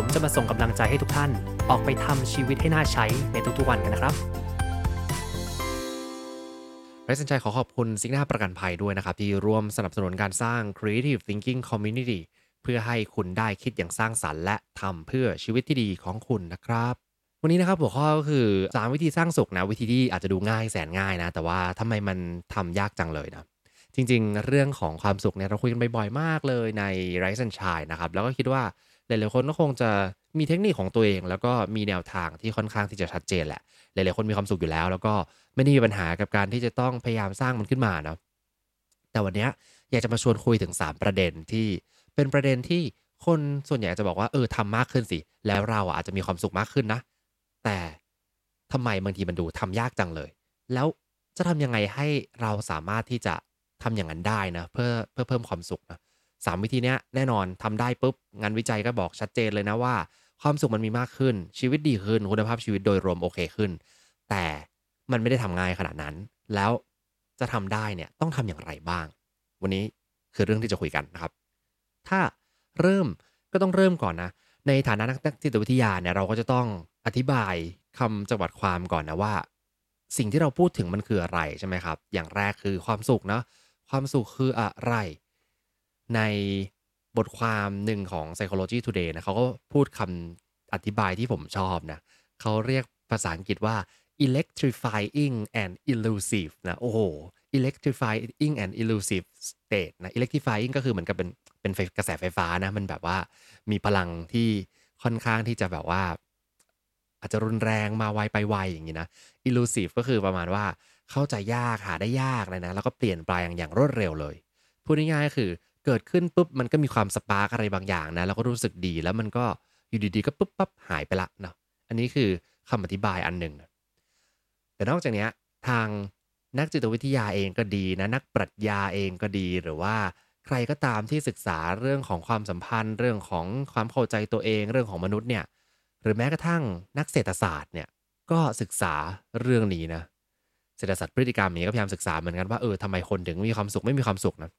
ผมจะมาส่งกำลังใจให้ทุกท่าน ออกไปทำชีวิตให้น่าใช้ในทุกๆวันกันนะครับไรสัญชัยขอขอบคุณซิกนาประกันภัยด้วยนะครับ ที่ร่วมสนับสนุนการสร้าง Creative Thinking Community เพื่อให้คุณได้คิดอย่างสร้างสรรค์ และทำเพื่อชีวิตที่ดีของคุณนะครับ วันนี้นะครับหัวข้อก็คือ 3 วิธีสร้างสุขนะ วิธีที่อาจจะดูง่ายแสนง่ายนะ แต่ว่าทำไมมันทำยากจังเลยนะ จริงๆ เรื่องของความสุขเนี่ยเราคุยกันบ่อยๆมากเลยในไรสัญชัยนะครับแล้วก็คิดว่า หลายๆคนก็คงจะมีเทคนิคของตัวเอง แล้วก็มีแนวทางที่ค่อนข้างที่จะชัดเจนแหละ หลายๆคนมีความสุขอยู่แล้ว แล้วก็ไม่ได้มีปัญหากับการที่จะต้องพยายามสร้างมันขึ้นมาเนาะแต่วันนี้อยากจะมาชวนคุยถึง 3 ประเด็นที่เป็นประเด็นที่คนส่วนใหญ่จะบอกว่าเออทำมากขึ้นสิ แล้วเราอาจจะมีความสุขมากขึ้นนะ แต่ทำไมบางทีมันดูทำยากจังเลย แล้วจะทำยังไงให้เราสามารถที่จะทำอย่างนั้นได้นะเพื่อเพื่อเพิ่มความสุขนะ สามวิธีเนี้ยแน่นอนทำได้ปุ๊บงานวิจัยก็บอกชัดเจนเลยนะว่า ความสุขมันมีมากขึ้น ชีวิตดีขึ้นคุณภาพชีวิตโดยรวมโอเคขึ้น แต่มันไม่ได้ทำง่ายขนาดนั้น แล้วจะทำได้เนี่ยต้องทำอย่างไรบ้าง วันนี้คือเรื่องที่จะคุยกันนะครับ ถ้าเริ่มก็ต้องเริ่มก่อนนะ ในฐานะนักจิตวิทยาเนี่ยเราก็จะต้องอธิบายคำจำกัดความก่อนนะว่า สิ่งที่เราพูดถึงมันคืออะไรใช่ไหมครับ อย่างแรกคือความสุขเนาะความสุขคืออะไร ในบทความหนึ่งของ Psychology Today นะเขาก็พูดคำอธิบายที่ผมชอบนะเขาเรียกภาษาอังกฤษว่า electrifying and elusive นะโอ้โห electrifying and elusive state นะ electrifying ก็คือเหมือนกับเป็นเป็นกระแสไฟฟ้านะ มันแบบว่ามีพลังที่ค่อนข้างที่จะแบบว่า อาจจะรุนแรงมาไวไปไวอย่างนี้นะ elusive ก็คือประมาณว่าเข้าใจยากหาได้ยากเลยนะ แล้วก็เปลี่ยนแปลงอย่างรวดเร็วเลย พูดง่ายๆก็คือ เกิดขึ้นปุ๊บมันก็มีความสปาร์กอะไรบางอย่างนะแล้วก็รู้สึกดีแล้วมันก็อยู่ดีๆก็ปุ๊บปั๊บหายไปละเนาะอันนี้คือคำอธิบายอันหนึ่งแต่นอกจากนี้ทางนักจิตวิทยาเองก็ดีนะนักปรัชญาเองก็ดีหรือว่าใครก็ตามที่ศึกษาเรื่องของความสัมพันธ์ เรื่องของความเข้าใจตัวเองเรื่องของมนุษย์เนี่ยหรือแม้กระทั่งนักเศรษฐศาสตร์เนี่ยก็ศึกษาเรื่องนี้นะเศรษฐศาสตร์พฤติกรรมนี้ก็พยายามศึกษาเหมือนกันว่าเออทำไมคนถึงมีความสุขไม่มีความสุขนะ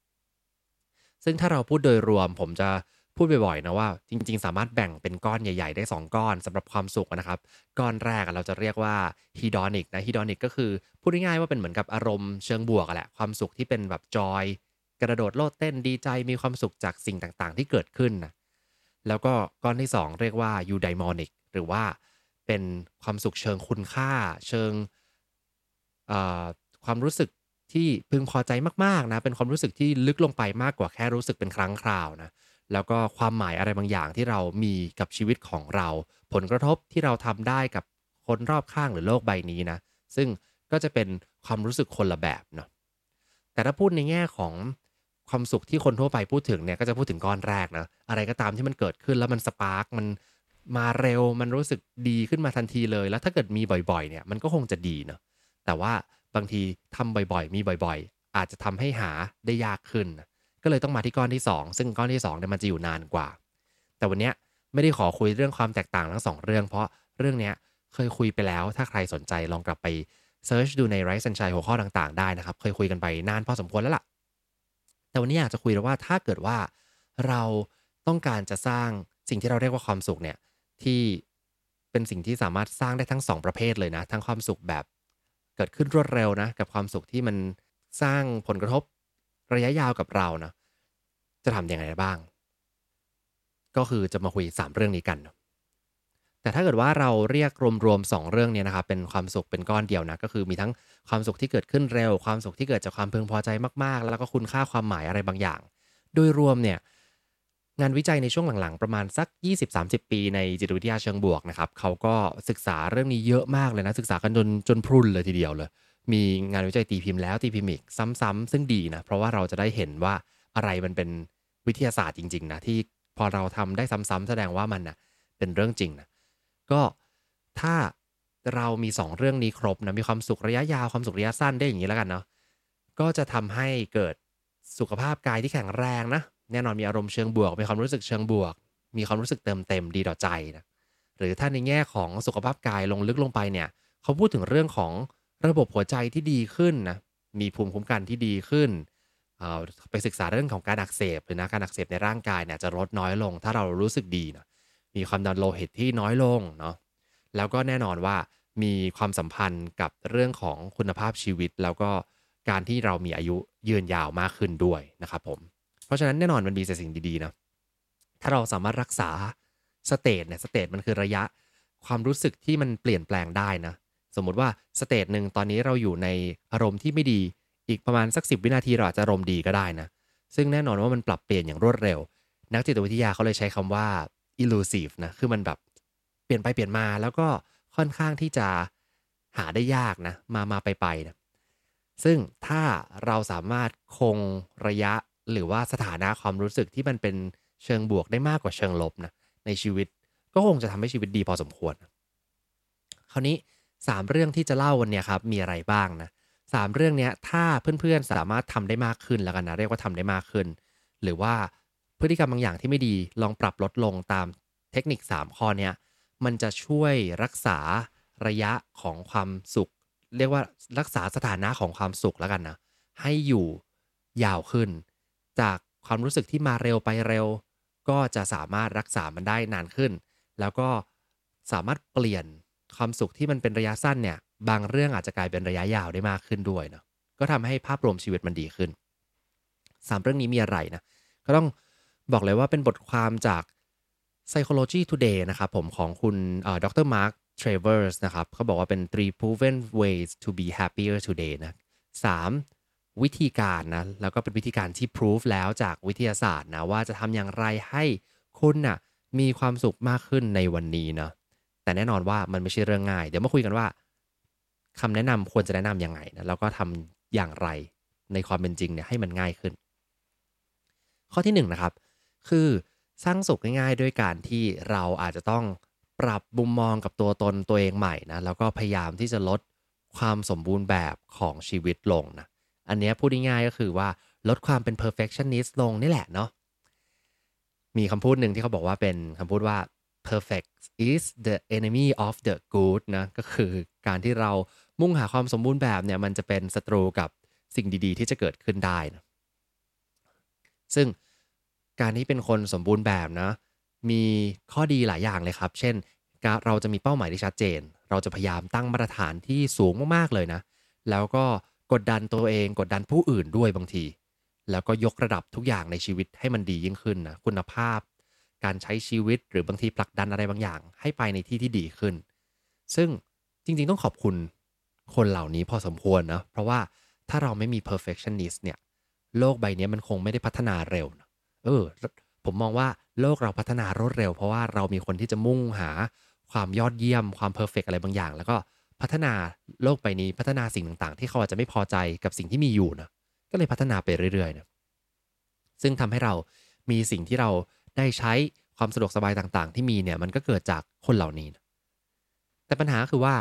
ซึ่งถ้าเราพูดโดยรวมผมจะพูดบ่อยๆนะว่าจริง ๆ สามารถแบ่งเป็นก้อนใหญ่ ๆ ได้ 2 ก้อนสำหรับความสุขนะครับ ก้อนแรกเราจะเรียกว่า hedonic นะ hedonic ก็คือพูดง่ายๆว่าเป็นเหมือนกับอารมณ์เชิงบวกแหละความสุขที่เป็นแบบจอย กระโดดโลดเต้นดีใจมีความสุขจากสิ่งต่างๆ ที่เกิดขึ้นนะแล้วก็ก้อนที่ 2 เรียกว่ายูไดมอนิกหรือว่าเป็นความสุขเชิงคุณค่า เชิงความรู้สึก ที่พึงพอใจมากๆนะเป็นความรู้สึกที่ลึกลงไปมากกว่าแค่รู้สึกเป็นครั้งคราวนะแล้วก็ความหมายอะไรบางอย่างที่เรามีกับชีวิตของเรา ผลกระทบที่เราทำได้กับคนรอบข้างหรือโลกใบนี้นะซึ่งก็จะเป็นความรู้สึกคนละแบบเนาะแต่ถ้าพูดในแง่ของความสุขที่คนทั่วไปพูดถึงเนี่ยก็จะพูดถึงก้อนแรกนะอะไรก็ตามที่มันเกิดขึ้นแล้วมัน spark มันมาเร็วมันรู้สึกดีขึ้นมาทันทีเลย แล้วถ้าเกิดมีบ่อยๆเนี่ยมันก็คงจะดีเนาะแต่ว่า บางทีทำบ่อยๆ มีบ่อยๆ อาจจะทำให้หาได้ยากขึ้น ก็เลยต้องมาที่ก้อนที่ 2 ซึ่งก้อนที่2เนี่ยมันจะอยู่นานกว่า แต่วันนี้ไม่ได้ขอคุยเรื่องความแตกต่างทั้งสองเรื่อง เพราะเรื่องนี้เคยคุยไปแล้ว ถ้าใครสนใจลองกลับไปเซิร์ชดูในไรซ์สัญชัยหัวข้อต่างๆ ได้นะครับ เคยคุยกันไปนานพอสมควรแล้วล่ะ แต่วันนี้อยากจะคุยวว่าถ้าเกิดว่าเราต้องการจะสร้างสิ่งที่เราเรียกว่าความสุขเนี่ยที่เป็นสิ่งที่สามารถสร้างได้ทั้ง 2 ประเภทเลยนะ ทั้งความสุขแบบ เกิดขึ้นรวดเร็วนะ กับความสุขที่มันสร้างผลกระทบระยะยาวกับเรานะจะทำยังไงบ้าง ก็คือจะมาคุย 3 เรื่องนี้กันแต่ถ้าเกิดว่าเราเรียกรวมๆ2เรื่องเนี้นะครับเป็นความสุขเป็นก้อนเดียวนะก็คือมีทั้งความสุขที่เกิดขึ้นเร็ว ความสุขที่เกิดจากความพึงพอใจมากๆ แล้วก็คุณค่าความหมายอะไรบางอย่าง โดยรวมเนี่ย งานวิจัยในช่วงหลังๆ ประมาณสัก 20-30 ปีในจิตวิทยาเชิงบวกนะครับเขาก็ศึกษาเรื่องนี้เยอะมากเลยนะ ศึกษากันจนจนพรุนเลยทีเดียวเลย มีงานวิจัยตีพิมพ์แล้วตีพิมพ์อีกซ้ำๆซึ่งดีนะ เพราะว่าเราจะได้เห็นว่าอะไรมันเป็นวิทยาศาสตร์จริง ๆ นะ ที่พอเราทำได้ซ้ำๆแสดงว่ามันนะเป็นเรื่องจริงนะก็ถ้าเรามี 2 เรื่องนี้ครบนะมีความสุขระยะยาวความสุขระยะสั้นได้อย่างนี้แล้วกันเนาะก็จะทำให้เกิดสุขภาพกายที่แข็งแรงนะ แน่นอนมีอารมณ์เชิงบวก มีความรู้สึกเชิงบวก มีความรู้สึกเติมเต็มดีต่อใจนะหรือถ้าในแง่ของสุขภาพกายลงลึกลงไปเนี่ยเขาพูดถึงเรื่องของระบบหัวใจที่ดีขึ้นนะมีภูมิคุ้มกันที่ดีขึ้นไปศึกษาเรื่องของการอักเสบหรือนะการอักเสบในร่างกายเนี่ยจะลดน้อยลง ถ้าเรารู้สึกดีนะมีความดันโลหิตที่น้อยลงเนาะแล้วก็แน่นอนว่ามีความสัมพันธ์กับเรื่องของคุณภาพชีวิต แล้วก็การที่เรามีอายุยืนยาวมากขึ้นด้วยนะครับผม เพราะฉะนั้นแน่นอนมันมีแต่สิ่งดีๆนะถ้าเราสามารถรักษา state เนี่ย state มันคือระยะความรู้สึกที่มันเปลี่ยนแปลงได้นะ สมมุติว่า state หนึ่งตอนนี้เราอยู่ในอารมณ์ที่ไม่ดีอีกประมาณสัก 10 วินาทีเราอาจจะอารมณ์ดีก็ได้นะ ซึ่งแน่นอนว่ามันปรับเปลี่ยนอย่างรวดเร็ว นักจิตวิทยาเขาเลยใช้คำว่า elusive นะคือมันแบบเปลี่ยนไปเปลี่ยนมาแล้วก็ค่อนข้างที่จะหาได้ยากนะ มามาไปไปนะซึ่งถ้าเราสามารถคงระยะ หรือว่าสถานะความรู้สึกที่มันเป็นเชิงบวกได้มากกว่าเชิงลบนะในชีวิตก็คงจะทำให้ชีวิตดีพอสมควร คราวนี้ 3 เรื่องที่จะเล่าวันนี้ครับมีอะไรบ้างนะสามเรื่องนี้ถ้าเพื่อนๆสามารถทำได้มากขึ้นแล้วกันนะเรียกว่าทำได้มากขึ้น หรือว่าพฤติกรรมบางอย่างที่ไม่ดีลองปรับลดลงตามเทคนิค 3 ข้อนี้มันจะช่วยรักษาระยะของความสุข เรียกว่ารักษาสถานะของความสุขแล้วกันนะให้อยู่ยาวขึ้น จากความรู้สึกที่มาเร็วไปเร็ว ก็จะสามารถรักษามันได้นานขึ้น แล้วก็สามารถเปลี่ยนความสุขที่มันเป็นระยะสั้นเนี่ยบางเรื่องอาจจะกลายเป็นระยะยาวได้มากขึ้นด้วยเนาะก็ทำให้ภาพรวมชีวิตมันดีขึ้น 3 เรื่องนี้มีอะไรนะ ก็ต้องบอกเลยว่าเป็นบทความจาก Psychology Today นะครับผมของคุณดรมาร์คเทรเวอร์สนะครับเขาบอกว่าเป็น three proven ways to be happier today นะสาม วิธีการนะแล้วก็เป็นวิธีการที่ proof แล้วจากวิทยาศาสตร์นะว่าจะทำอย่างไรให้คุณน่ะมีความสุขมากขึ้นในวันนี้นะแต่แน่นอนว่ามันไม่ใช่เรื่องง่าย เดี๋ยวมาคุยกันว่าคำแนะนำควรจะแนะนำยังไงนะแล้วก็ทำอย่างไรในความเป็นจริงเนี่ยให้มันง่ายขึ้น ข้อที่1นะครับ คือสร้างสุขง่ายๆ ด้วยการที่เราอาจจะต้องปรับมุมมองกับตัวตนตัวเองใหม่นะแล้วก็พยายามที่จะลดความสมบูรณ์แบบของชีวิตลงนะ อันนี้พูดง่ายๆก็คือว่าลดความเป็น perfectionist ลงนี่แหละเนาะมีคำพูดหนึ่งที่เขาบอกว่าเป็นคำพูดว่า perfect is the enemy of the good นะก็คือการที่เรามุ่งหาความสมบูรณ์แบบเนี่ยมันจะเป็นศัตรูกับสิ่งดีๆ ที่จะเกิดขึ้นได้นะซึ่งการที่เป็นคนสมบูรณ์แบบนะมีข้อดีหลายอย่างเลยครับ เช่น เราจะมีเป้าหมายที่ชัดเจน เราจะพยายามตั้งมาตรฐานที่สูงมากๆเลยนะ แล้วก็ กดดันตัวเองกดดันผู้อื่นด้วยบางที แล้วก็ยกระดับทุกอย่างในชีวิตให้มันดียิ่งขึ้นนะคุณภาพ การใช้ชีวิตหรือบางทีผลักดันอะไรบางอย่าง ให้ไปในที่ที่ดีขึ้น ซึ่งจริงๆ ต้องขอบคุณคนเหล่านี้พอสมควรนะเพราะว่าถ้าเราไม่มี perfectionist เนี่ย โลกใบนี้มันคงไม่ได้พัฒนาเร็วนะเออ ผมมองว่าโลกเราพัฒนารวดเร็ว เพราะว่าเรามีคนที่จะมุ่งหาความยอดเยี่ยมความ perfect อะไรบางอย่าง แล้วก็ พัฒนาโลกใบนี้พัฒนาสิ่งต่างๆ ที่เขาอาจจะไม่พอใจกับสิ่งที่มีอยู่นะก็เลยพัฒนาไปเรื่อยๆนะซึ่งทำให้เรามีสิ่งที่เราได้ใช้ความสะดวกสบายต่างๆ ที่มีเนี่ยมันก็เกิดจากคนเหล่านี้นะแต่ปัญหาคือว่า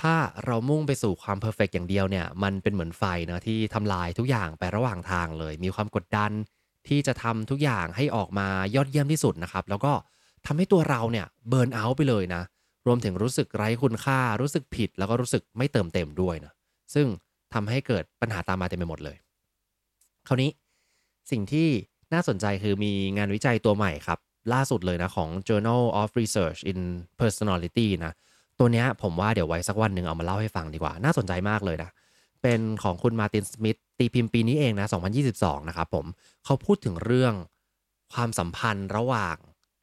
ถ้าเรามุ่งไปสู่ความเพอร์เฟกอย่างเดียวเนี่ยมันเป็นเหมือนไฟนะที่ทำลายทุกอย่างไประหว่างทางเลย มีความกดดันที่จะทำทุกอย่างให้ออกมายอดเยี่ยมที่สุดนะครับ แล้วก็ทำให้ตัวเราเนี่ยเบิร์นเอาท์ไปเลยนะ รวมถึงรู้สึกไร้คุณค่า รู้สึกผิด แล้วก็รู้สึกไม่เติมเต็มด้วยนะซึ่งทำให้เกิดปัญหาตามมาเต็มไปหมดเลย คราวนี้สิ่งที่น่าสนใจคือมีงานวิจัยตัวใหม่ครับ ล่าสุดเลยนะของ Journal of Research in Personality นะ ตัวนี้ผมว่าเดี๋ยวไว้สักวันหนึ่งเอามาเล่าให้ฟังดีกว่า น่าสนใจมากเลยนะ เป็นของคุณมาตินสมิธตีพิมพ์ปีนี้เองนะ 2022 นะครับผม เขาพูดถึงเรื่องความสัมพันธ์ระหว่าง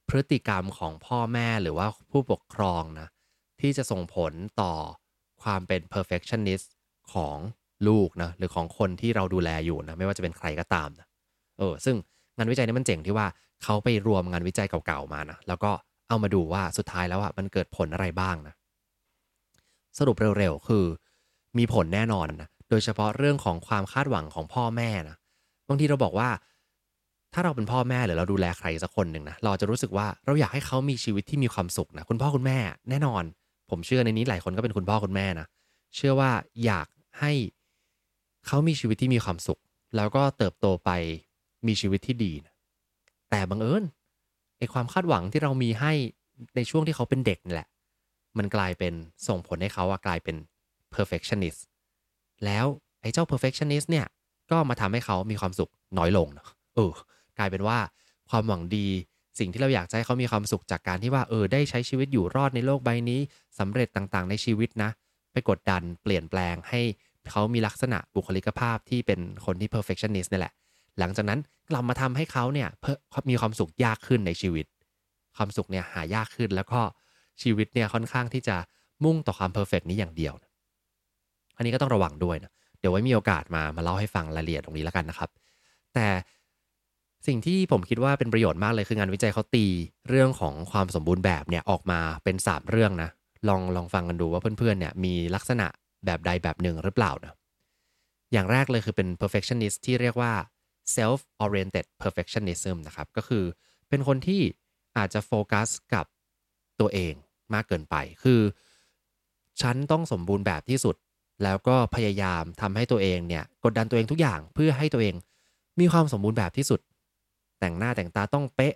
พฤติกรรมของพ่อแม่หรือว่าผู้ปกครองนะที่จะส่งผลต่อความเป็น perfectionist ของลูกนะหรือของคนที่เราดูแลอยู่นะไม่ว่าจะเป็นใครก็ตามนะเออซึ่งงานวิจัยนี้มันเจ๋งที่ว่าเขาไปรวมงานวิจัยเก่าๆมานะแล้วก็เอามาดูว่าสุดท้ายแล้วอะมันเกิดผลอะไรบ้างนะสรุปเร็วๆ คือ มีผลแน่นอนนะโดยเฉพาะเรื่องของความคาดหวังของพ่อแม่นะบางทีเราบอกว่า ถ้าเราเป็นพ่อแม่หรือเราดูแลใครสักคนหนึ่งนะเราจะรู้สึกว่าเราอยากให้เขามีชีวิตที่มีความสุขนะคุณพ่อคุณแม่แน่นอน ผมเชื่อในนี้หลายคนก็เป็นคุณพ่อคุณแม่นะเชื่อว่าอยากให้เขามีชีวิตที่มีความสุข แล้วก็เติบโตไปมีชีวิตที่ดีนะแต่บังเอิญไอความคาดหวังที่เรามีให้ในช่วงที่เขาเป็นเด็กนี่แหละ มันกลายเป็นส่งผลให้เขาอะกลายเป็น perfectionist แล้วไอ้เจ้า perfectionist เนี่ยก็มาทำให้เขามีความสุขน้อยลงเนอะเออ กลายเป็นว่าความหวังดี สิ่งที่เราอยากจะให้เขามีความสุขจากการที่ว่าเออได้ใช้ชีวิตอยู่รอดในโลกใบนี้สำเร็จต่างๆ ในชีวิตนะ ไปกดดันเปลี่ยนแปลงให้เขามีลักษณะบุคลิกภาพที่เป็นคนที่ perfectionist นี่แหละ หลังจากนั้นกลับมาทำให้เขาเนี่ยเพิ่มมีความสุขยากขึ้นในชีวิต ความสุขเนี่ยหายากขึ้นแล้วก็ชีวิตเนี่ยค่อนข้างที่จะมุ่งต่อความเพอร์เฟกนี้อย่างเดียวนะอันนี้ก็ต้องระวังด้วยนะ เดี๋ยวไว้มีโอกาสมามาเล่าให้ฟังรายละเอียดตรงนี้แล้วกันนะครับ แต่ สิ่งที่ผมคิดว่าเป็นประโยชน์มากเลยคืองานวิจัยเขาตีเรื่องของความสมบูรณ์แบบเนี่ยออกมาเป็น 3 เรื่องนะลองลองฟังกันดูว่าเพื่อนๆเนี่ยมีลักษณะแบบใดแบบหนึ่งหรือเปล่านะอย่างแรกเลยคือเป็น perfectionist ที่เรียกว่า self oriented perfectionism นะครับ ก็คือเป็นคนที่อาจจะโฟกัสกับตัวเองมากเกินไป คือ ฉันต้องสมบูรณ์แบบที่สุด แล้วก็พยายามทำให้ตัวเองเนี่ย กดดันตัวเองทุกอย่างเพื่อให้ตัวเองมีความสมบูรณ์แบบที่สุด แต่งหน้าแต่งตาต้องเป๊ะ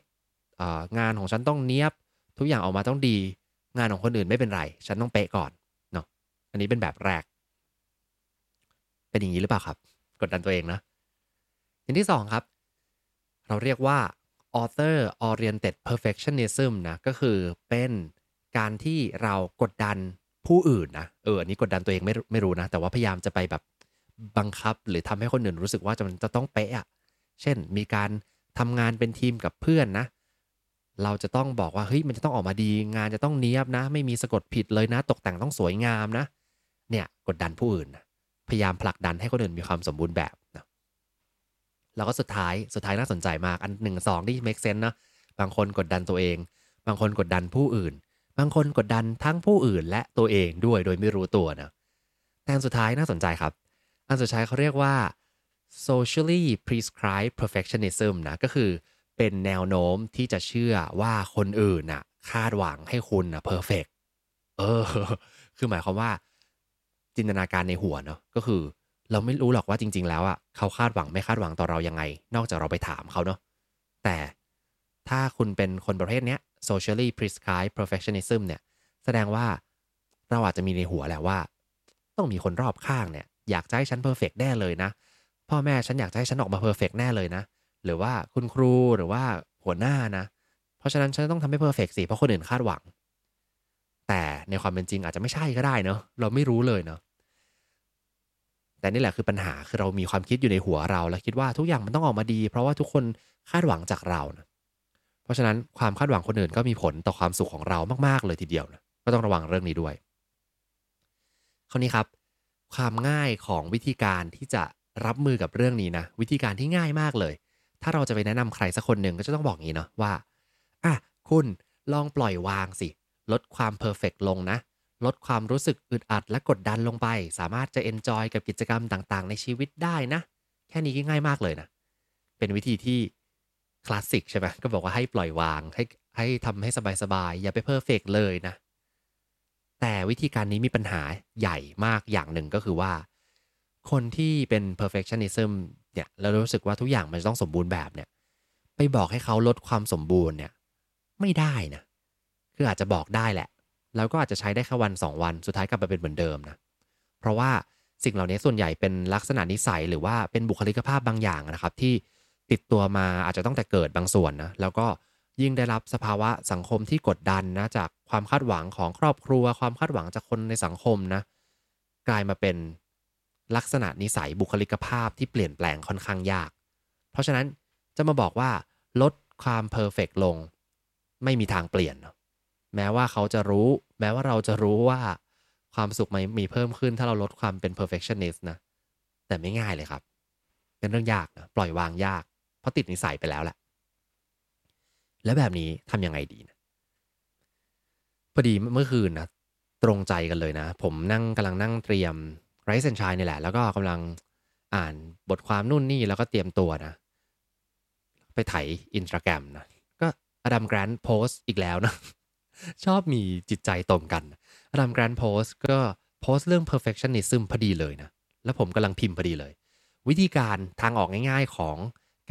งานของฉันต้องเนี้ยบ ทุกอย่างออกมาต้องดี งานของคนอื่นไม่เป็นไร ฉันต้องเป๊ะก่อนเนาะอันนี้เป็นแบบแรก เป็นอย่างนี้หรือเปล่าครับ กดดันตัวเองนะอย่างที่สองครับ เราเรียกว่า author oriented perfectionism นะก็คือเป็นการที่เรากดดันผู้อื่นนะเอออันนี้กดดันตัวเองไม่ไม่รู้นะ แต่ว่าพยายามจะไปแบบบังคับ หรือทำให้คนอื่นรู้สึกว่าจะมันจะต้องเป๊ะอะเช่นมีการ ทำงานเป็นทีมกับเพื่อนนะ เราจะต้องบอกว่าเฮ้ยมันจะต้องออกมาดี งานจะต้องเนี้ยบนะ ไม่มีสะกดผิดเลยนะ ตกแต่งต้องสวยงามนะ เนี่ยกดดันผู้อื่นนะพยายามผลักดันให้คนอื่นมีความสมบูรณ์แบบนะแล้วก็สุดท้ายสุดท้ายน่าสนใจมากอันหนึ่งสองที่ make sense นะบางคนกดดันตัวเอง บางคนกดดันผู้อื่น บางคนกดดันทั้งผู้อื่นและตัวเองด้วยโดยไม่รู้ตัวนะแต่สุดท้ายน่าสนใจครับ อันสุดท้ายเขาเรียกว่า socially prescribed perfectionism นะก็คือเป็นแนวโน้มที่จะเชื่อว่าคนอื่นน่ะคาดหวังให้คุณน่ะ perfect เออ คือหมายความว่า จินตนาการในหัวเนาะก็คือ เราไม่รู้หรอกว่าจริง ๆ แล้วอะเขาคาดหวังไม่คาดหวังต่อเรายังไง นอกจากเราไปถามเขาเนาะแต่ถ้าคุณเป็นคนประเภทเนี้ย socially prescribed perfectionism เนี่ย แสดงว่าเราอาจจะมีในหัวแหละว่า ต้องมีคนรอบข้างเนี่ย อยากจะให้ฉัน perfect แน่เลยนะ พ่อแม่ฉันอยากจะให้ฉันออกมา perfect แน่เลยนะ หรือว่าคุณครูหรือว่าหัวหน้านะ เพราะฉะนั้นฉันต้องทำให้ perfect สิ เพราะคนอื่นคาดหวัง แต่ในความเป็นจริงอาจจะไม่ใช่ก็ได้เนาะ เราไม่รู้เลยเนาะ แต่นี่แหละคือปัญหา คือเรามีความคิดอยู่ในหัวเรา แล้วคิดว่าทุกอย่างมันต้องออกมาดี เพราะว่าทุกคนคาดหวังจากเรานะเพราะฉะนั้นความคาดหวังคนอื่นก็มีผลต่อความสุขของเรามากๆเลยทีเดียวนะก็ต้องระวังเรื่องนี้ด้วย คราวนี้ครับ ความง่ายของวิธีการที่จะ รับมือกับเรื่องนี้นะ วิธีการที่ง่ายมากเลย ถ้าเราจะไปแนะนำใครสักคนหนึ่งก็จะต้องบอกงี้เนาะว่าอะคุณลองปล่อยวางสิ ลดความเพอร์เฟกลงนะ ลดความรู้สึกอึดอัดและกดดันลงไป สามารถจะ enjoy กับกิจกรรมต่างๆ ในชีวิตได้นะ แค่นี้ก็ง่ายมากเลยนะ เป็นวิธีที่คลาสสิกใช่ไหมก็บอกว่าให้ปล่อยวางให้ให้ทำให้สบายๆอย่าไป perfect เลยนะ แต่วิธีการนี้มีปัญหาใหญ่มากอย่างหนึ่งก็คือว่า คนที่เป็น perfectionism เนี่ยแล้วรู้สึกว่าทุกอย่างมันต้องสมบูรณ์แบบเนี่ย ไปบอกให้เขาลดความสมบูรณ์เนี่ย ไม่ได้นะ คืออาจจะบอกได้แหละ แล้วก็อาจจะใช้ได้แค่วัน 2 วัน สุดท้ายกลับมาเป็นเหมือนเดิมนะ เพราะว่าสิ่งเหล่านี้ส่วนใหญ่เป็นลักษณะนิสัยหรือว่าเป็นบุคลิกภาพบางอย่างนะครับ ที่ติดตัวมาอาจจะต้องแต่เกิดบางส่วนนะ แล้วก็ยิ่งได้รับสภาวะสังคมที่กดดันนะ จากความคาดหวังของครอบครัว ความคาดหวังจากคนในสังคมนะ กลายมาเป็น ลักษณะนิสัยบุคลิกภาพที่เปลี่ยนแปลงค่อนข้างยาก เพราะฉะนั้นจะมาบอกว่าลดความเพอร์เฟกลง ไม่มีทางเปลี่ยนเนาะแม้ว่าเขาจะรู้ แม้ว่าเราจะรู้ว่าความสุขมันมีเพิ่มขึ้นถ้าเราลดความเป็น perfectionist นะ แต่ไม่ง่ายเลยครับ เป็นเรื่องยากนะปล่อยวางยาก เพราะติดนิสัยไปแล้วแหละ แล้วแบบนี้ทำยังไงดีนะพอดีเมื่อคืนนะตรงใจกันเลยนะ ผมนั่งกำลังนั่งเตรียม Rise and Shine นี่แหละ แล้วก็กำลังอ่านบทความนู่นนี่แล้วก็เตรียมตัวนะ ไปไถอินสตาแกรมนะ ก็ Adam Grant โพสต์อีกแล้วนะ ชอบมีจิตใจตรงกัน Adam Grant โพสต์ก็โพสต์เรื่อง perfectionism พอดีเลยนะ แล้วผมกำลังพิมพ์พอดีเลย วิธีการทางออกง่ายๆของ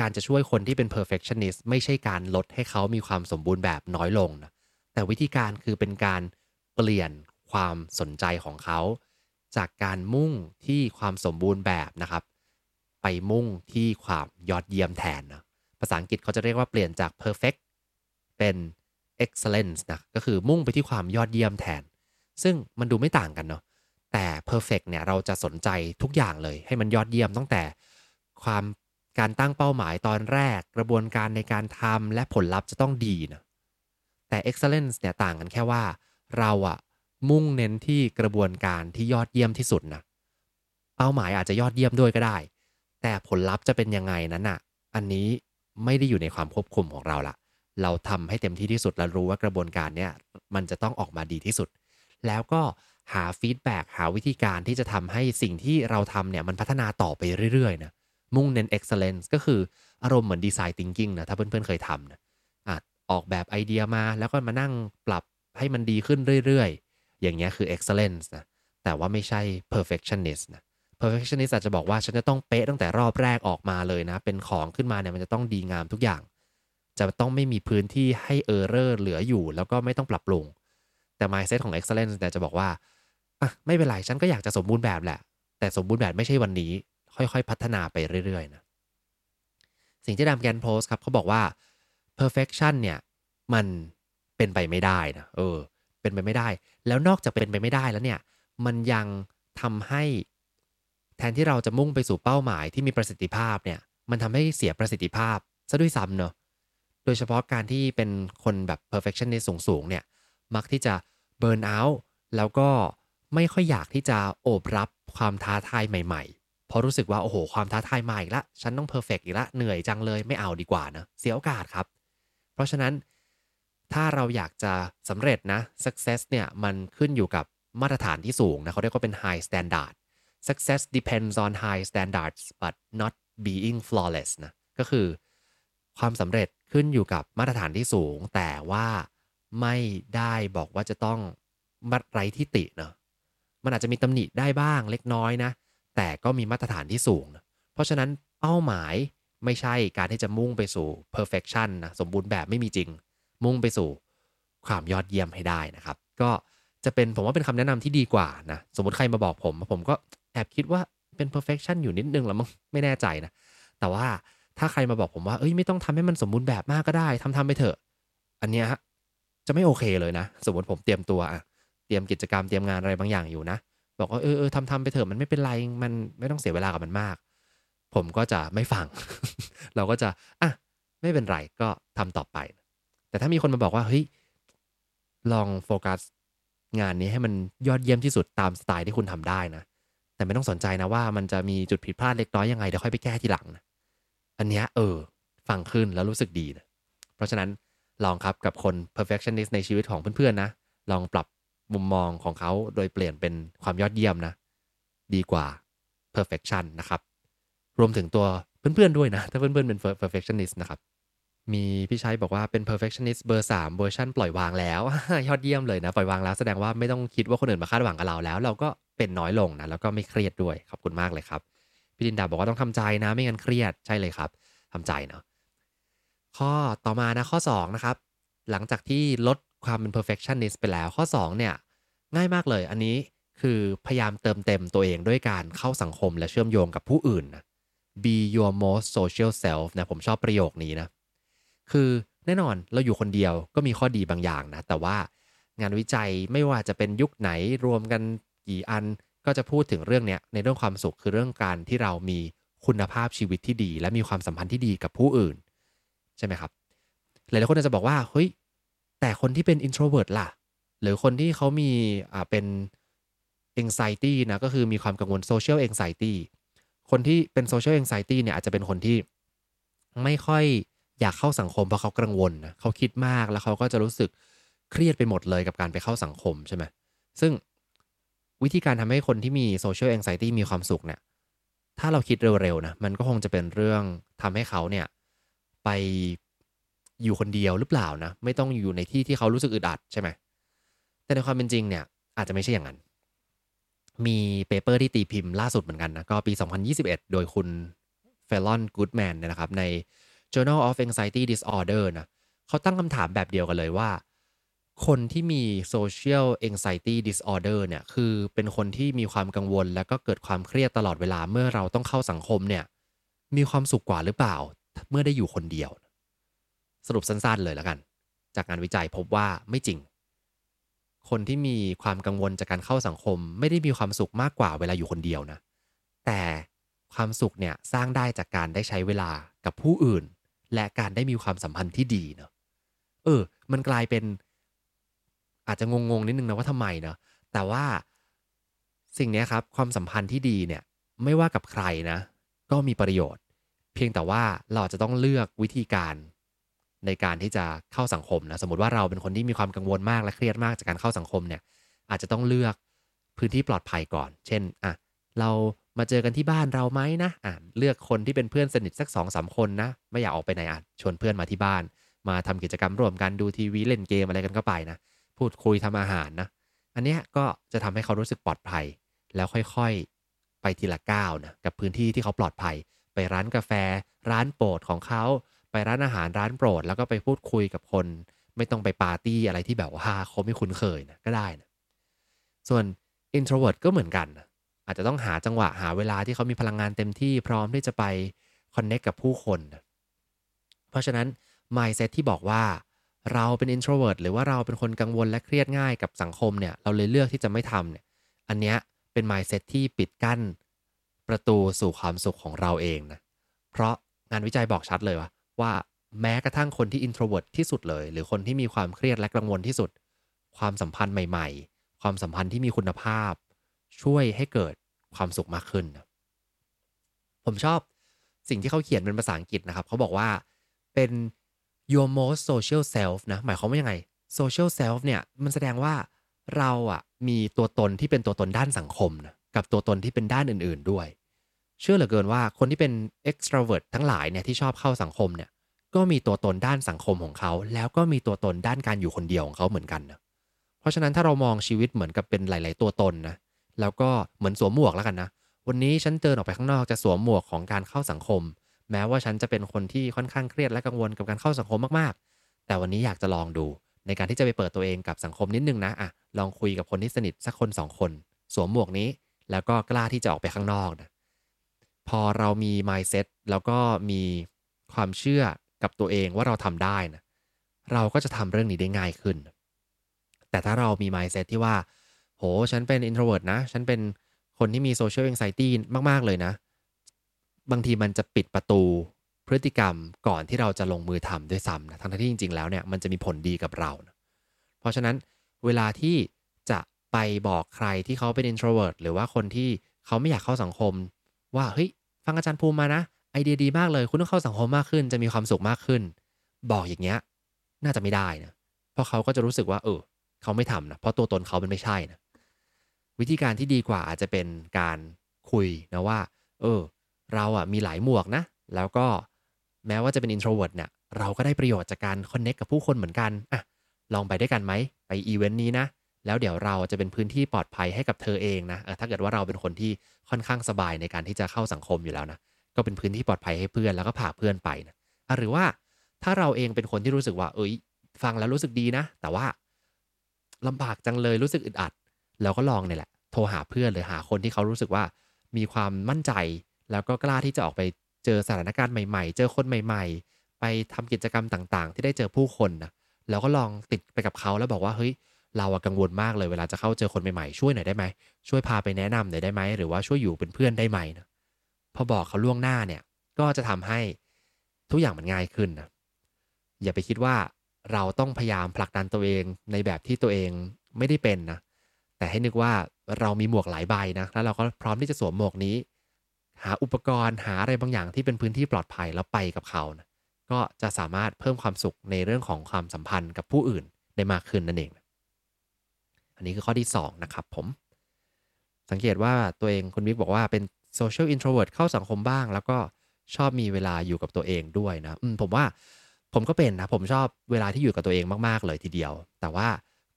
การจะช่วยคนที่เป็น perfectionist ไม่ใช่การลดให้เขามีความสมบูรณ์แบบน้อยลงนะ แต่วิธีการคือเป็นการเปลี่ยนความสนใจของเขา จากการมุ่งที่ความสมบูรณ์แบบนะครับ ไปมุ่งที่ความยอดเยี่ยมแทนนะภาษาอังกฤษเขาจะเรียกว่าเปลี่ยนจาก perfect เป็น excellence นะก็คือมุ่งไปที่ความยอดเยี่ยมแทน ซึ่งมันดูไม่ต่างกันเนาะแต่ perfect เนี่ยเราจะสนใจทุกอย่างเลย ให้มันยอดเยี่ยมตั้งแต่ความการตั้งเป้าหมายตอนแรกกระบวนการในการทำและผลลัพธ์จะต้องดีนะแต่ excellence เนี่ยต่างกันแค่ว่า เราอะ มุ่งเน้นที่กระบวนการที่ยอดเยี่ยมที่สุดนะเป้าหมายอาจจะยอดเยี่ยมด้วยก็ได้ แต่ผลลัพธ์จะเป็นยังไงนั้นอะอันนี้ไม่ได้อยู่ในความควบคุมของเราละเราทำให้เต็มที่ที่สุดแล้วรู้ว่ากระบวนการเนี้ยมันจะต้องออกมาดีที่สุด แล้วก็หา feedback หาวิธีการที่จะทำให้สิ่งที่เราทำเนี่ยมันพัฒนาต่อไปเรื่อยๆนะมุ่งเน้น excellence ก็คืออารมณ์เหมือน design thinking นะถ้าเพื่อนๆเคยทำนะออกแบบไอเดียมาแล้วก็มานั่งปรับให้มันดีขึ้นเรื่อยๆ อย่างเงี้ยคือ excellence นะ แต่ว่าไม่ใช่ perfectionist นะ perfectionist อาจจะบอกว่าฉันจะต้องเป๊ะตั้งแต่รอบแรกออกมาเลยนะ เป็นของขึ้นมาเนี่ยมันจะต้องดีงามทุกอย่าง จะต้องไม่มีพื้นที่ให้ error เหลืออยู่ แล้วก็ไม่ต้องปรับปรุง แต่ mindset ของ excellence เนี่ยจะบอกว่าอะไม่เป็นไรฉันก็อยากจะสมบูรณ์แบบแหละ แต่สมบูรณ์แบบไม่ใช่วันนี้ ค่อยๆ พัฒนาไปเรื่อยๆนะสิ่งที่ดามแกนโพสครับเขาบอกว่า perfection เนี่ยมันเป็นไปไม่ได้นะเออ เป็นไปไม่ได้ แล้วนอกจากเป็นไปไม่ได้แล้วเนี่ย มันยังทำให้แทนที่เราจะมุ่งไปสู่เป้าหมายที่มีประสิทธิภาพเนี่ย มันทำให้เสียประสิทธิภาพซะด้วยซ้ำเนาะ โดยเฉพาะการที่เป็นคนแบบ perfectionist สูงๆเนี่ย มักที่จะ burn out แล้วก็ไม่ค่อยอยากที่จะโอบรับความท้าทายใหม่ๆ เพราะรู้สึกว่า โอ้โห ความท้าทายมาอีกละ ฉันต้อง perfect อีกละ เหนื่อยจังเลยไม่เอาดีกว่านะ เสียโอกาสครับ เพราะฉะนั้น ถ้าเราอยากจะสำเร็จนะ success เนี่ยมันขึ้นอยู่กับมาตรฐานที่สูงนะเขาเรียกว่าเป็น high standard success depends on high standards but not being flawless นะก็คือความสำเร็จขึ้นอยู่กับมาตรฐานที่สูง แต่ว่าไม่ได้บอกว่าจะต้องมัดไรที่ติเนาะมันอาจจะมีตำหนิได้บ้างเล็กน้อยนะ แต่ก็มีมาตรฐานที่สูงนะเพราะฉะนั้นเป้าหมายไม่ใช่การที่จะมุ่งไปสู่ perfection นะสมบูรณ์แบบไม่มีจริง มุ่งไปสู่ความยอดเยี่ยมให้ได้นะครับ ก็จะเป็นผมว่าเป็นคำแนะนำที่ดีกว่านะสมมติใครมาบอกผม ผมก็แอบคิดว่าเป็น perfection อยู่นิดนึงแล้วมั้งไม่แน่ใจนะ แต่ว่าถ้าใครมาบอกผมว่าเอ้ยไม่ต้องทำให้มันสมบูรณ์แบบมากก็ได้ทำทำไปเถอะ อันเนี้ยจะไม่โอเคเลยนะ สมมติผมเตรียมตัวอะเตรียมกิจกรรมเตรียมงานอะไรบางอย่างอยู่นะ บอกว่าเออเออทำทำไปเถอะมันไม่เป็นไรมันไม่ต้องเสียเวลากับมันมาก ผมก็จะไม่ฟัง เราก็จะอะไม่เป็นไรก็ทำต่อไป แต่ถ้ามีคนมาบอกว่าเฮ้ยลองโฟกัสงานนี้ให้มันยอดเยี่ยมที่สุดตามสไตล์ที่คุณทำได้นะ แต่ไม่ต้องสนใจนะว่ามันจะมีจุดผิดพลาดเล็กน้อยยังไงเดี๋ยวค่อยไปแก้ทีหลังนะอันเนี้ยเออ ฟังขึ้นแล้วรู้สึกดีนะ เพราะฉะนั้นลองครับกับคน perfectionist ในชีวิตของเพื่อนๆนะ ลองปรับมุมมองของเขาโดยเปลี่ยนเป็นความยอดเยี่ยมนะ ดีกว่า perfection นะครับ รวมถึงตัวเพื่อนๆด้วยนะ ถ้าเพื่อนๆเป็น perfectionist นะครับ มีพี่ชัยบอกว่าเป็น perfectionist เบอร์3เวอร์ชันปล่อยวางแล้ว ยอดเยี่ยมเลยนะ ปล่อยวางแล้วแสดงว่าไม่ต้องคิดว่าคนอื่นมาคาดหวังกับเราแล้ว เราก็เป็นน้อยลงนะแล้วก็ไม่เครียดด้วยขอบคุณมากเลยครับ พี่ดินดาบอกว่าต้องทำใจนะ ไม่งั้นเครียดใช่เลยครับทำใจเนาะข้อต่อมานะข้อ2นะครับหลังจากที่ลดความเป็น perfectionist ไปแล้วข้อ2เนี่ยง่ายมากเลย อันนี้คือพยายามเติมเต็มตัวเองด้วยการเข้าสังคมและเชื่อมโยงกับผู้อื่นนะ be your most social self นะผมชอบประโยคนี้นะ คือแน่นอนเราอยู่คนเดียวก็มีข้อดีบางอย่างนะ แต่ว่างานวิจัยไม่ว่าจะเป็นยุคไหนรวมกันกี่อันก็จะพูดถึงเรื่องเนี้ยในเรื่องความสุขคือเรื่องการที่เรามีคุณภาพชีวิตที่ดี และมีความสัมพันธ์ที่ดีกับผู้อื่น ใช่ไหมครับ หลายๆคนอาจจะบอกว่าเฮ้ยแต่คนที่เป็น introvert ล่ะ หรือคนที่เขามีอ่าเป็น anxiety นะก็คือมีความกังวล social anxiety คนที่เป็น social anxiety เนี่ยอาจจะเป็นคนที่ไม่ค่อย อยากเข้าสังคมเพราะเขากังวลนะเขาคิดมากแล้วเขาก็จะรู้สึกเครียดไปหมดเลยกับการไปเข้าสังคมใช่ไหมซึ่งวิธีการทำให้คนที่มี social anxiety มีความสุขเนี่ย ถ้าเราคิดเร็วๆนะ มันก็คงจะเป็นเรื่องทำให้เขาเนี่ย ไปอยู่คนเดียวหรือเปล่านะ ไม่ต้องอยู่ในที่ที่เขารู้สึกอึดอัดใช่ไหม แต่ในความเป็นจริงเนี่ย อาจจะไม่ใช่อย่างนั้น มีเปเปอร์ที่ตีพิมพ์ล่าสุดเหมือนกันนะ ก็ปี 2021 โดยคุณเฟลอนกูดแมนนะครับ ใน Journal of Anxiety Disorder นะเขาตั้งคำถามแบบเดียวกันเลยว่า คนที่มี social anxiety disorder เนี่ยคือเป็นคนที่มีความกังวล แล้วก็เกิดความเครียดตลอดเวลาเมื่อเราต้องเข้าสังคมเนี่ยมีความสุขกว่าหรือเปล่า เมื่อได้อยู่คนเดียว สรุปสั้นๆเลยแล้วกัน จากงานวิจัยพบว่าไม่จริง คนที่มีความกังวลจากการเข้าสังคม ไม่ได้มีความสุขมากกว่าเวลาอยู่คนเดียวนะแต่ความสุขเนี่ยสร้างได้จากการได้ใช้เวลากับผู้อื่น และการได้มีความสัมพันธ์ที่ดีเนาะเออ มันกลายเป็น อาจจะงงๆนิดนึงนะว่าทำไมเนาะแต่ว่าสิ่งนี้ครับ ความสัมพันธ์ที่ดีเนี่ย ไม่ว่ากับใครนะ ก็มีประโยชน์ เพียงแต่ว่าเราจะต้องเลือกวิธีการในการที่จะเข้าสังคมนะสมมติว่าเราเป็นคนที่มีความกังวลมากและเครียดมากจากการเข้าสังคมเนี่ย อาจจะต้องเลือกพื้นที่ปลอดภัยก่อน เช่นอะ เรามาเจอกันที่บ้านเราไหมนะอะเลือกคนที่เป็นเพื่อนสนิทสักสองสามคนนะ ไม่อยากออกไปไหนอะชวนเพื่อนมาที่บ้าน มาทำกิจกรรมร่วมกันดูทีวีเล่นเกมอะไรกันก็ไปนะ พูดคุยทำอาหารนะ อันเนี้ยก็จะทำให้เขารู้สึกปลอดภัย แล้วค่อยๆไปทีละก้าวนะกับพื้นที่ที่เขาปลอดภัย ไปร้านกาแฟ ร้านโปรดของเขา ไปร้านอาหารร้านโปรด แล้วก็ไปพูดคุยกับคน ไม่ต้องไปปาร์ตี้อะไรที่แบบว่าเขาไม่คุ้นเคยนะก็ได้นะส่วน introvert ก็เหมือนกันนะ อาจจะต้องหาจังหวะหาเวลาที่เขามีพลังงานเต็มที่พร้อมที่จะไป connect กับผู้คน เพราะฉะนั้น mindset ที่บอกว่าเราเป็น introvert หรือว่าเราเป็นคนกังวลและเครียดง่ายกับสังคมเนี่ยเราเลยเลือกที่จะไม่ทำเนี่ยอันเนี้ยเป็น mindset ที่ปิดกั้นประตูสู่ความสุขของเราเองนะเพราะงานวิจัยบอกชัดเลยว่าว่าแม้กระทั่งคนที่ introvert ที่สุดเลย หรือคนที่มีความเครียดและกังวลที่สุด ความสัมพันธ์ใหม่ ๆ ความสัมพันธ์ที่มีคุณภาพ ช่วยให้เกิดความสุขมากขึ้น ผมชอบสิ่งที่เขาเขียนเป็นภาษาอังกฤษนะครับ เขาบอกว่าเป็น your most social self นะ หมายความว่ายังไง social self เนี่ย มันแสดงว่าเราอะมีตัวตนที่เป็นตัวตนด้านสังคมนะกับตัวตนที่เป็นด้านอื่น ๆด้วย เชื่อเหลือเกินว่าคนที่เป็น extrovert ทั้งหลายเนี่ยที่ชอบเข้าสังคมเนี่ย ก็มีตัวตนด้านสังคมของเขา แล้วก็มีตัวตนด้านการอยู่คนเดียวของเขาเหมือนกันนะเพราะฉะนั้นถ้าเรามองชีวิตเหมือนกับเป็นหลาย ๆ ตัวตนนะ แล้วก็เหมือนสวมหมวกแล้วกันนะ วันนี้ฉันเดินออกไปข้างนอกจะสวมหมวกของการเข้าสังคม แม้ว่าฉันจะเป็นคนที่ค่อนข้างเครียดและกังวลกับการเข้าสังคมมากๆ แต่วันนี้อยากจะลองดู ในการที่จะไปเปิดตัวเองกับสังคมนิดนึงนะอะลองคุยกับคนที่สนิทสักคนสองคน สวมหมวกนี้ แล้วก็กล้าที่จะออกไปข้างนอกนะพอเรามี mindset แล้วก็มีความเชื่อกับตัวเองว่าเราทำได้นะเราก็จะทำเรื่องนี้ได้ง่ายขึ้น แต่ถ้าเรามี mindset ที่ว่า โห ฉันเป็น introvert นะ ฉันเป็นคนที่มี social anxiety มาก ๆ เลยนะ บางทีมันจะปิดประตูพฤติกรรมก่อนที่เราจะลงมือทำด้วยซ้ำนะทั้งที่จริง ๆ แล้วเนี่ยมันจะมีผลดีกับเรานะเพราะฉะนั้นเวลาที่จะไปบอกใครที่เขาเป็น introvert หรือว่าคนที่เขาไม่อยากเข้าสังคม ว่าเฮ้ยฟังอาจารย์ภูมิมานะไอเดียดีมากเลย คุณต้องเข้าสังคมมากขึ้น จะมีความสุขมากขึ้น บอกอย่างเงี้ยน่าจะไม่ได้นะเพราะเขาก็จะรู้สึกว่าเออเขาไม่ทำนะเพราะตัวตนเขาเป็นไม่ใช่นะ วิธีการที่ดีกว่าอาจจะเป็นการคุยนะว่า เออ เราอะมีหลายหมวกนะ แล้วก็แม้ว่าจะเป็น introvert เนี่ย เราก็ได้ประโยชน์จากการ connect กับผู้คนเหมือนกัน อะ ลองไปด้วยกันไหม ไปอีเวนต์นี้นะ แล้วเดี๋ยวเราจะเป็นพื้นที่ปลอดภัยให้กับเธอเองนะ เออ ถ้าเกิดว่าเราเป็นคนที่ค่อนข้างสบายในการที่จะเข้าสังคมอยู่แล้วนะ ก็เป็นพื้นที่ปลอดภัยให้เพื่อนแล้วก็พาเพื่อนไปนะอะหรือว่าถ้าเราเองเป็นคนที่รู้สึกว่า เอ้ย ฟังแล้วรู้สึกดีนะ แต่ว่าลำบากจังเลยรู้สึกอึดอัด เราก็ลองเนี่ยแหละ โทรหาเพื่อนหรือหาคนที่เขารู้สึกว่ามีความมั่นใจ แล้วก็กล้าที่จะออกไปเจอสถานการณ์ใหม่ๆ เจอคนใหม่ ๆ ไปทำกิจกรรมต่างๆ ที่ได้เจอผู้คนนะเราก็ลองติดไปกับเขาแล้วบอกว่าเฮ้ยเราอะกังวลมากเลยเวลาจะเข้าเจอคนใหม่ๆ ช่วยหน่อยได้ไหมช่วยพาไปแนะนำหน่อยได้ไหมหรือว่าช่วยอยู่เป็นเพื่อนได้ไหมนะพอบอกเขาล่วงหน้าเนี่ยก็จะทำให้ทุกอย่างมันง่ายขึ้นนะอย่าไปคิดว่าเราต้องพยายามผลักดันตัวเองในแบบที่ตัวเองไม่ได้เป็นนะ แต่ให้นึกว่าเรามีหมวกหลายใบนะแล้วเราก็พร้อมที่จะสวมหมวกนี้ หาอุปกรณ์หาอะไรบางอย่างที่เป็นพื้นที่ปลอดภัยแล้วไปกับเขานะก็จะสามารถเพิ่มความสุขในเรื่องของความสัมพันธ์กับผู้อื่นได้มากขึ้นนั่นเอง อันนี้คือข้อที่ 2 นะครับผม สังเกตว่าตัวเองคุณบิ๊กบอกว่าเป็น social introvert เข้าสังคมบ้าง แล้วก็ชอบมีเวลาอยู่กับตัวเองด้วยนะมผมว่าผมก็เป็นนะผมชอบเวลาที่อยู่กับตัวเองมากๆเลยทีเดียว แต่ว่า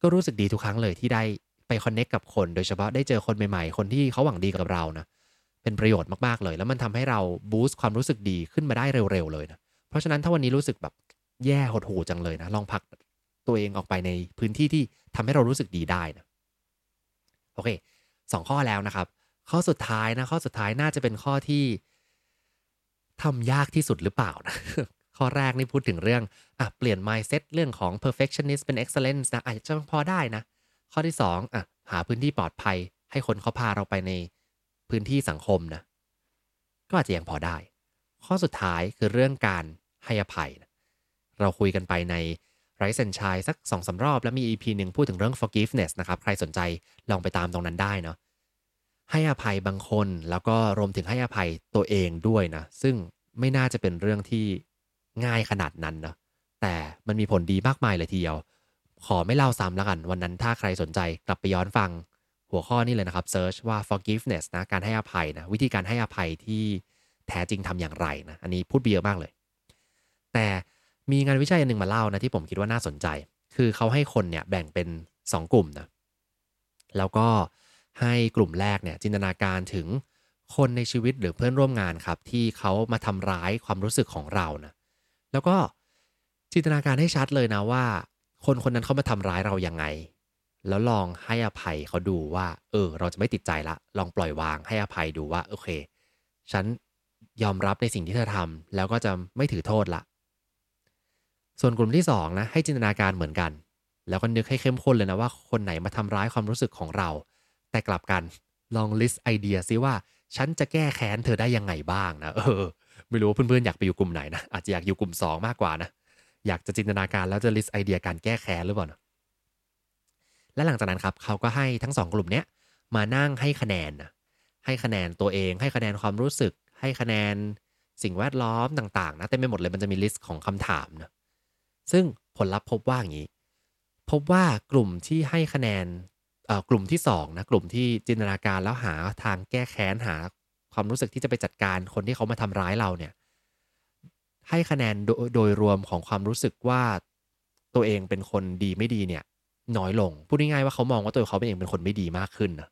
ก็รู้สึกดีทุกครั้งเลยที่ได้ ไปคอนเน็กกับคนโดยเฉพาะได้เจอคนใหม่ๆ คนที่เขาหวังดีกับเรานะเป็นประโยชน์มากๆเลย แล้วมันทำให้เราบูสต์ความรู้สึกดีขึ้นมาได้เร็วๆเลยนะเพราะฉะนั้นถ้าวันนี้รู้สึกแบบแย่หดหู่จังเลยนะลองพักตัวเองออกไปในพื้นที่ที่ทำให้เรารู้สึกดีได้นะโอเคสองข้อแล้วนะครับ ข้อสุดท้ายนะข้อสุดท้ายน่าจะเป็นข้อที่ทำยากที่สุดหรือเปล่านะข้อแรกนี่พูดถึงเรื่องอะเปลี่ยน mindset เรื่องของ perfectionist เป็น excellence นะอาจจะพอได้นะ ข้อที่สองอะหาพื้นที่ปลอดภัย ให้คนเขาพาเราไปในพื้นที่สังคมนะก็อาจจะยังพอได้ ข้อสุดท้ายคือเรื่องการให้อภัยนะเราคุยกันไปในไรเซนชัยสักสองสารอบ แล้วมี EP หนึ่งพูดถึงเรื่อง forgiveness นะครับ ใครสนใจลองไปตามตรงนั้นได้เนาะให้อภัยบางคนแล้วก็รวมถึงให้อภัยตัวเองด้วยนะ ซึ่งไม่น่าจะเป็นเรื่องที่ง่ายขนาดนั้นนะแต่มันมีผลดีมากมายเลยทีเดียว ขอไม่เล่าซ้ำแล้วกัน วันนั้นถ้าใครสนใจกลับไปย้อนฟังหัวข้อนี้เลยนะครับ search ว่า forgiveness นะการให้อภัยนะวิธีการให้อภัยที่แท้จริงทำอย่างไรนะอันนี้พูดเบียอะมากเลย แต่มีงานวิจัยอันหนึ่งมาเล่านะที่ผมคิดว่าน่าสนใจ คือเขาให้คนเนี่ยแบ่งเป็น 2 กลุ่มนะแล้วก็ให้กลุ่มแรกเนี่ยจินตนาการถึงคนในชีวิตหรือเพื่อนร่วมงานครับ ที่เขามาทำร้ายความรู้สึกของเรานะแล้วก็จินตนาการให้ชัดเลยนะว่า คนคนนั้นเขามาทำร้ายเรายังไง แล้วลองให้อภัยเขาดูว่า เออ เราจะไม่ติดใจละ ลองปล่อยวางให้อภัยดูว่า โอเค ฉันยอมรับในสิ่งที่เธอทำแล้วก็จะไม่ถือโทษละ ส่วนกลุ่มที่2นะให้จินตนาการเหมือนกัน แล้วก็นึกให้เข้มข้นเลยนะว่าคนไหนมาทำร้ายความรู้สึกของเรา แต่กลับกันลอง list ไอเดียซิว่า ฉันจะแก้แค้นเธอได้ยังไงบ้างนะเออไม่รู้ว่าเพื่อนๆอยากไปอยู่กลุ่มไหนนะอาจจะอยากอยู่กลุ่ม 2 มากกว่านะ อยากจะจินตนาการแล้วจะ list ไอเดียการแก้แค้นหรือเปล่านะและหลังจากนั้นครับเขาก็ให้ทั้งสองกลุ่มเนี้ยมานั่งให้คะแนนนะให้คะแนนตัวเอง ให้คะแนนความรู้สึก ให้คะแนนสิ่งแวดล้อมต่างๆนะเต็มไปหมดเลยมันจะมี list ของคำถามนะซึ่งผลลัพธ์พบว่าอย่างนี้ พบว่ากลุ่มที่ให้คะแนนกลุ่มที่2นะกลุ่มที่จินตนาการแล้วหาทางแก้แค้นหา ความรู้สึกที่จะไปจัดการคนที่เขามาทำร้ายเราเนี่ย ให้คะแนนโดโดยรวมของความรู้สึกว่าตัวเองเป็นคนดีไม่ดีเนี่ย น้อยลง พูดง่ายๆว่าเขามองว่าตัวเขาเองเป็นคนไม่ดีมากขึ้นนะ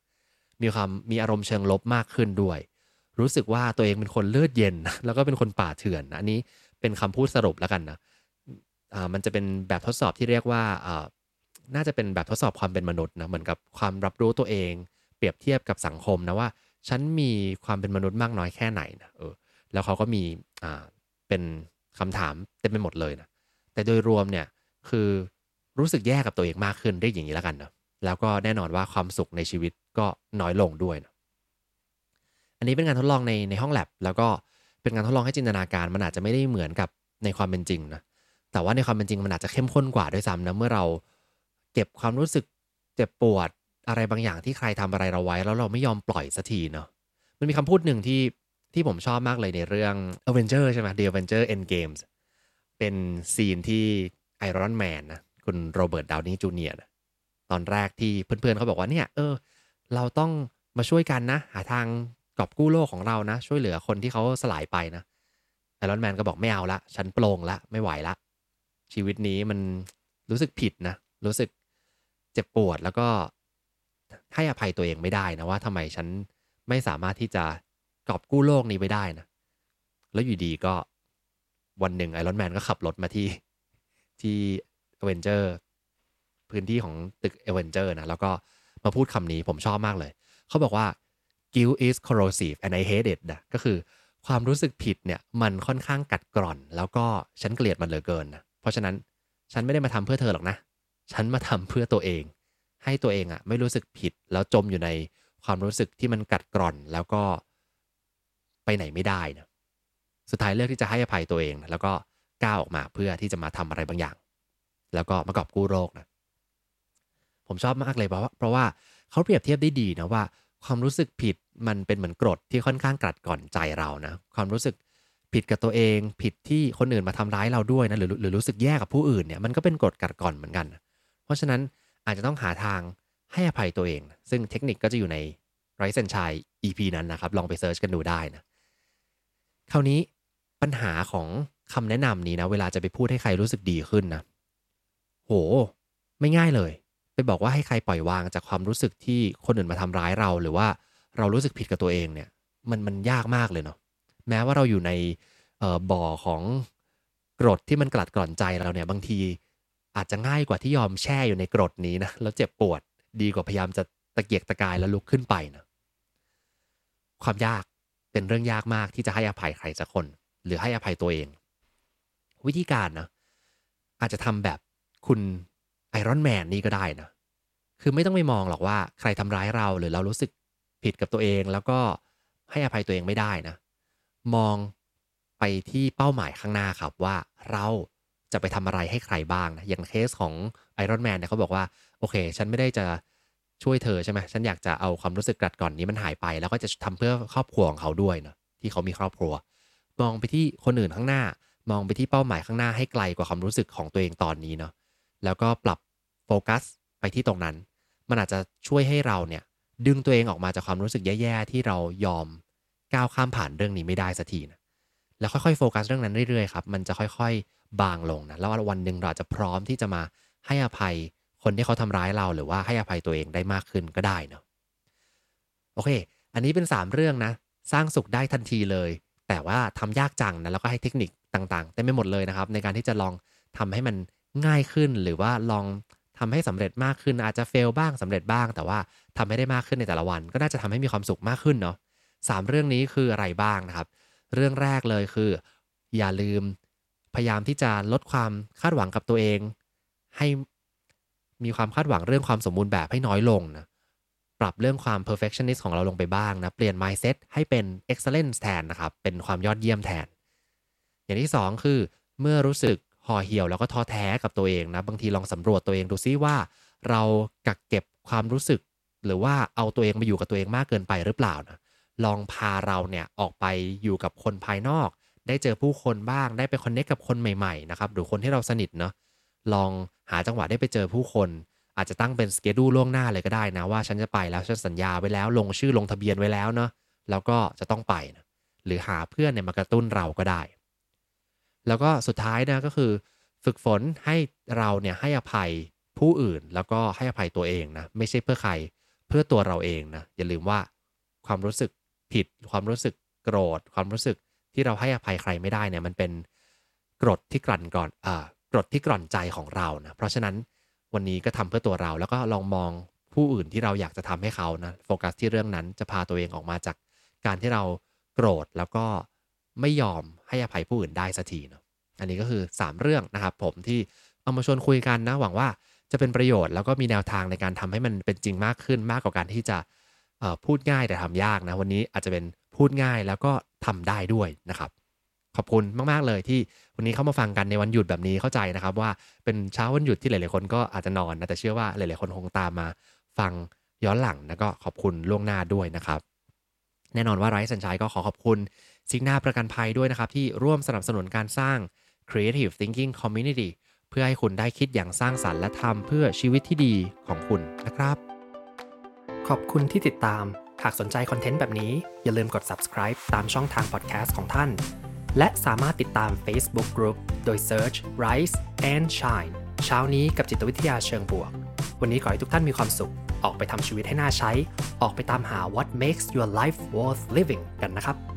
มีความมีอารมณ์เชิงลบมากขึ้นด้วย รู้สึกว่าตัวเองเป็นคนเลือดเย็น แล้วก็เป็นคนป่าเถื่อน อันนี้เป็นคำพูดสรุปแล้วกันนะอ่ามันจะเป็นแบบทดสอบที่เรียกว่าอ่าน่าจะเป็นแบบทดสอบความเป็นมนุษย์นะเหมือนกับความรับรู้ตัวเอง เปรียบเทียบกับสังคมนะว่า ฉันมีความเป็นมนุษย์มากน้อยแค่ไหนนะเออแล้วเขาก็มีอ่า เป็นคำถามเต็มไปหมดเลยนะแต่โดยรวมเนี่ยคือรู้สึกแย่กับตัวเองมากขึ้นได้อย่างนี้แล้วกันเนาะแล้วก็แน่นอนว่าความสุขในชีวิตก็น้อยลงด้วยนะอันนี้เป็นการทดลองในในห้องแลบแล้วก็เป็นการทดลองให้จินตนาการมันอาจจะไม่ได้เหมือนกับในความเป็นจริงนะแต่ว่าในความเป็นจริงมันอาจจะเข้มข้นกว่าด้วยซ้ำนะเมื่อเราเก็บความรู้สึกเจ็บปวดอะไรบางอย่างที่ใครทำอะไรเราไว้ แล้วเราไม่ยอมปล่อยสักทีเนาะมันมีคำพูดหนึ่งที่ ที่ผมชอบมากเลยในเรื่อง Avenger ใช่ไหม The Avenger Endgames เป็น scene ที่ Iron Man นะคุณโรเบิร์ตดาวนี่จูเนียร์ตอนแรกที่เพื่อนๆเขาบอกว่าเนี่ยเออ เราต้องมาช่วยกันนะ หาทางกอบกู้โลกของเรานะ ช่วยเหลือคนที่เขาสลายไปนะ Iron Man ก็บอกไม่เอาละ ฉันโปร่งละ ไม่ไหวละ ชีวิตนี้มันรู้สึกผิดนะ รู้สึกเจ็บปวดแล้วก็ให้อภัยตัวเองไม่ได้นะว่าทำไมฉันไม่สามารถที่จะ กอบกู้โลกนี้ไว้ได้นะ แล้วอยู่ดีก็วันหนึ่ง Iron Man ก็ขับรถมาที่ที่ Avenger พื้นที่ของตึก Avenger นะ แล้วก็มาพูดคำนี้ผมชอบมากเลย เขาบอกว่า guilt is corrosive and I hate it นะก็คือความรู้สึกผิดเนี่ยมันค่อนข้างกัดกร่อน แล้วก็ฉันเกลียดมันเหลือเกินนะเพราะฉะนั้นฉันไม่ได้มาทำเพื่อเธอหรอกนะ ฉันมาทำเพื่อตัวเอง ให้ตัวเองอะ่ะไม่รู้สึกผิดแล้วจมอยู่ในความรู้สึกที่มันกัดกร่อน แล้วก็ ไปไหนไม่ได้นะสุดท้ายเลือกที่จะให้อภัยตัวเองแล้วก็ก้าวออกมาเพื่อที่จะมาทำอะไรบางอย่าง แล้วก็มากอบกู้โรคนะผมชอบมากเลยเพราะว่าเพราะว่าเขาเปรียบเทียบได้ดีนะว่า ความรู้สึกผิดมันเป็นเหมือนกรดที่ค่อนข้างกัดก่อนใจเรานะความรู้สึกผิดกับตัวเอง ผิดที่คนอื่นมาทำร้ายเราด้วยนะหรือหรือรู้สึกแย่กับผู้อื่นเนี่ยมันก็เป็นกรดกัดก่อนเหมือนกัน เพราะฉะนั้นอาจจะต้องหาทางให้อภัยตัวเอง ซึ่งเทคนิคก็จะอยู่ในไรเซนชัย EP นั้นนะครับ ลองไปเซิร์ชกันดูได้นะ คราวนี้ปัญหาของคำแนะนำนี้นะ เวลาจะไปพูดให้ใครรู้สึกดีขึ้นนะ โห ไม่ง่ายเลย ไปบอกว่าให้ใครปล่อยวางจากความรู้สึกที่คนอื่นมาทำร้ายเรา หรือว่าเรารู้สึกผิดกับตัวเองเนี่ย มันมันยากมากเลยเนาะแม้ว่าเราอยู่ในบ่อของกรดที่มันกลัดกร่อนใจเราเนี่ย บางทีอาจจะง่ายกว่าที่ยอมแช่อยู่ในกรดนี้นะแล้วเจ็บปวดดีกว่าพยายามจะตะเกียกตะกายแล้วลุกขึ้นไปนะความยาก เป็นเรื่องยากมากที่จะให้อภัยใครสักคน หรือให้อภัยตัวเอง วิธีการนะ อาจจะทำแบบคุณไอรอนแมนนี่ก็ได้นะ คือไม่ต้องไปมองหรอกว่าใครทำร้ายเราหรือเรารู้สึกผิดกับตัวเอง แล้วก็ให้อภัยตัวเองไม่ได้นะ มองไปที่เป้าหมายข้างหน้าครับว่าเราจะไปทำอะไรให้ใครบ้างนะอย่างเคสของ Iron Man เนี่ยเขาบอกว่า โอเค ฉันไม่ได้จะ ช่วยเธอใช่ไหมฉันอยากจะเอาความรู้สึกกัดกร่อนนี้มันหายไป แล้วก็จะทำเพื่อครอบครัวของเขาด้วยเนาะที่เขามีครอบครัว มองไปที่คนอื่นข้างหน้า มองไปที่เป้าหมายข้างหน้าให้ไกลกว่าความรู้สึกของตัวเองตอนนี้เนาะแล้วก็ปรับโฟกัสไปที่ตรงนั้น มันอาจจะช่วยให้เราเนี่ย ดึงตัวเองออกมาจากความรู้สึกแย่ๆที่เรายอมก้าวข้ามผ่านเรื่องนี้ไม่ได้สักทีนะแล้วค่อยๆโฟกัสเรื่องนั้นเรื่อยๆครับมันจะค่อยๆ บางลงนะแล้ววันหนึ่งเราจะพร้อมที่จะมาให้อภัย คนที่เขาทำร้ายเราหรือว่าให้อภัยตัวเองได้มากขึ้นก็ได้เนาะโอเค อันนี้เป็น 3 เรื่องนะ สร้างสุขได้ทันทีเลย แต่ว่าทำยากจังนะแล้วก็ให้เทคนิคต่างๆเต็มไปหมดเลยนะครับ ในการที่จะลองทำให้มันง่ายขึ้น หรือว่าลองทำให้สำเร็จมากขึ้น อาจจะเฟลบ้างสำเร็จบ้าง แต่ว่าทำให้ได้มากขึ้นในแต่ละวัน ก็น่าจะทำให้มีความสุขมากขึ้นเนาะสามเรื่องนี้คืออะไรบ้างนะครับ เรื่องแรกเลยคือ อย่าลืมพยายามที่จะลดความคาดหวังกับตัวเอง ให้ มีความคาดหวังเรื่องความสมบูรณ์แบบให้น้อยลงนะปรับเรื่องความ perfectionist ของเราลงไปบ้างนะ เปลี่ยน mindset ให้เป็น excellence แทนนะครับ เป็นความยอดเยี่ยมแทน อย่างที่ 2 คือ เมื่อรู้สึกห่อเหี่ยวแล้วก็ท้อแท้กับตัวเองนะ บางทีลองสำรวจตัวเองดูซิว่า เรากักเก็บความรู้สึก หรือว่าเอาตัวเองมาอยู่กับตัวเองมากเกินไปหรือเปล่านะ ลองพาเราเนี่ยออกไปอยู่กับคนภายนอก ได้เจอผู้คนบ้าง ได้ไปคอนเนคกับคนใหม่ๆนะครับ หรือคนที่เราสนิทเนาะ ลอง หาจังหวะได้ไปเจอผู้คน อาจจะตั้งเป็นสเกดูล่วงหน้าเลยก็ได้นะว่าฉันจะไปแล้วฉันสัญญาไว้แล้วลงชื่อลงทะเบียนไว้แล้วเนาะแล้วก็จะต้องไปนะหรือหาเพื่อนเนี่ยมากระตุ้นเราก็ได้ แล้วก็สุดท้ายนะก็คือ ฝึกฝนให้เราเนี่ยให้อภัยผู้อื่นแล้วก็ให้อภัยตัวเองนะไม่ใช่เพื่อใครเพื่อตัวเราเองนะอย่าลืมว่าความรู้สึกผิดความรู้สึกโกรธ ความรู้สึกที่เราให้อภัยใครไม่ได้เนี่ยมันเป็นกรดที่กลั่นก่อนอ่า กรดที่กร่อนใจของเรานะเพราะฉะนั้นวันนี้ก็ทำเพื่อตัวเรา แล้วก็ลองมองผู้อื่นที่เราอยากจะทำให้เขานะโฟกัสที่เรื่องนั้นจะพาตัวเองออกมาจากการที่เราโกรธแล้วก็ไม่ยอมให้อภัยผู้อื่นได้สักทีเนาะอันนี้ก็คือ 3 เรื่องนะครับผมที่เอามาชวนคุยกันนะหวังว่าจะเป็นประโยชน์แล้วก็มีแนวทางในการทำให้มันเป็นจริงมากขึ้นมากกว่าการที่จะพูดง่ายแต่ทำยากนะวันนี้อาจจะเป็นพูดง่ายแล้วก็ทำได้ด้วยนะครับ ขอบคุณมาก ๆ เลยที่วันนี้เข้ามาฟังกันในวันหยุดแบบนี้เข้าใจนะครับ ว่าเป็นเช้าวันหยุดที่หลาย ๆ คนก็อาจจะนอนนะแต่เชื่อว่าหลาย ๆ คนคงตามมาฟังย้อนหลังแล้วก็ขอบคุณล่วงหน้าด้วยนะครับ แน่นอนว่าไร้สัญชัยก็ขอขอบคุณซิกนาประกันภัยด้วยนะครับที่ร่วมสนับสนุนการสร้าง Creative Thinking Community เพื่อให้คุณได้คิดอย่างสร้างสรรค์และทำเพื่อชีวิตที่ดีของคุณนะครับ ขอบคุณที่ติดตาม หากสนใจคอนเทนต์แบบนี้อย่าลืมกด subscribe ตามช่องทาง podcast ของท่าน และสามารถติดตาม Facebook Group โดย search Rise and Shine เช้านี้กับจิตวิทยาเชิงบวก วันนี้ขอให้ทุกท่านมีความสุข ออกไปทำชีวิตให้น่าใช้ ออกไปตามหา what makes your life worth living กันนะครับ